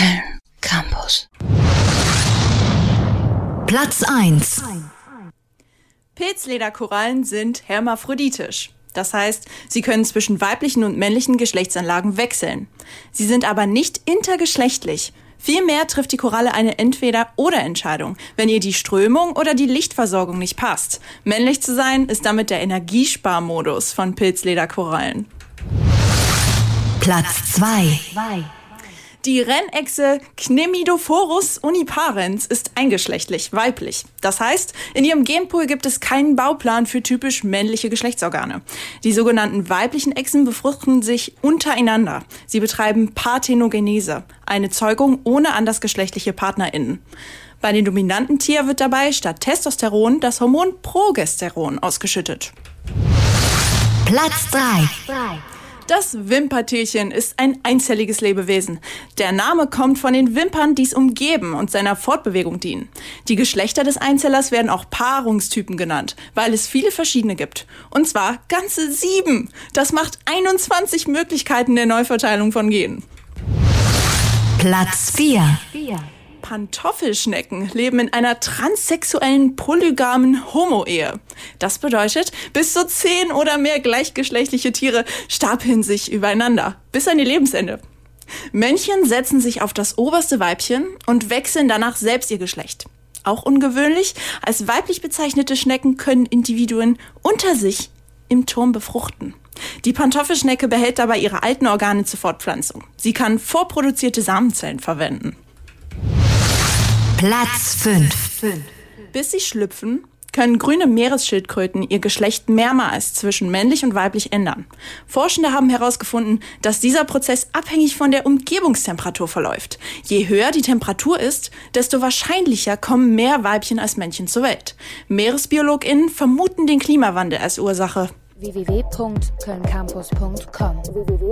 Köln Campus. Platz 1. Pilzlederkorallen sind hermaphroditisch. Das heißt, sie können zwischen weiblichen und männlichen Geschlechtsanlagen wechseln. Sie sind aber nicht intergeschlechtlich. Vielmehr trifft die Koralle eine Entweder-oder-Entscheidung, wenn ihr die Strömung oder die Lichtversorgung nicht passt. Männlich zu sein ist damit der Energiesparmodus von Pilzlederkorallen. Platz 2. Die Rennechse Cnemidophorus uniparens ist eingeschlechtlich, weiblich. Das heißt, in ihrem Genpool gibt es keinen Bauplan für typisch männliche Geschlechtsorgane. Die sogenannten weiblichen Echsen befruchten sich untereinander. Sie betreiben Parthenogenese, eine Zeugung ohne andersgeschlechtliche PartnerInnen. Bei dem dominanten Tier wird dabei statt Testosteron das Hormon Progesteron ausgeschüttet. Platz 3. Das Wimpertierchen ist ein einzelliges Lebewesen. Der Name kommt von den Wimpern, die es umgeben und seiner Fortbewegung dienen. Die Geschlechter des Einzellers werden auch Paarungstypen genannt, weil es viele verschiedene gibt. Und zwar ganze sieben. Das macht 21 Möglichkeiten der Neuverteilung von Genen. Platz 4. Pantoffelschnecken leben in einer transsexuellen polygamen Homo-Ehe. Das bedeutet, bis zu zehn oder mehr gleichgeschlechtliche Tiere stapeln sich übereinander, bis an ihr Lebensende. Männchen setzen sich auf das oberste Weibchen und wechseln danach selbst ihr Geschlecht. Auch ungewöhnlich, als weiblich bezeichnete Schnecken können Individuen unter sich im Turm befruchten. Die Pantoffelschnecke behält dabei ihre alten Organe zur Fortpflanzung. Sie kann vorproduzierte Samenzellen verwenden. Platz 5. Bis sie schlüpfen, können grüne Meeresschildkröten ihr Geschlecht mehrmals zwischen männlich und weiblich ändern. Forschende haben herausgefunden, dass dieser Prozess abhängig von der Umgebungstemperatur verläuft. Je höher die Temperatur ist, desto wahrscheinlicher kommen mehr Weibchen als Männchen zur Welt. MeeresbiologInnen vermuten den Klimawandel als Ursache. www.kölncampus.com www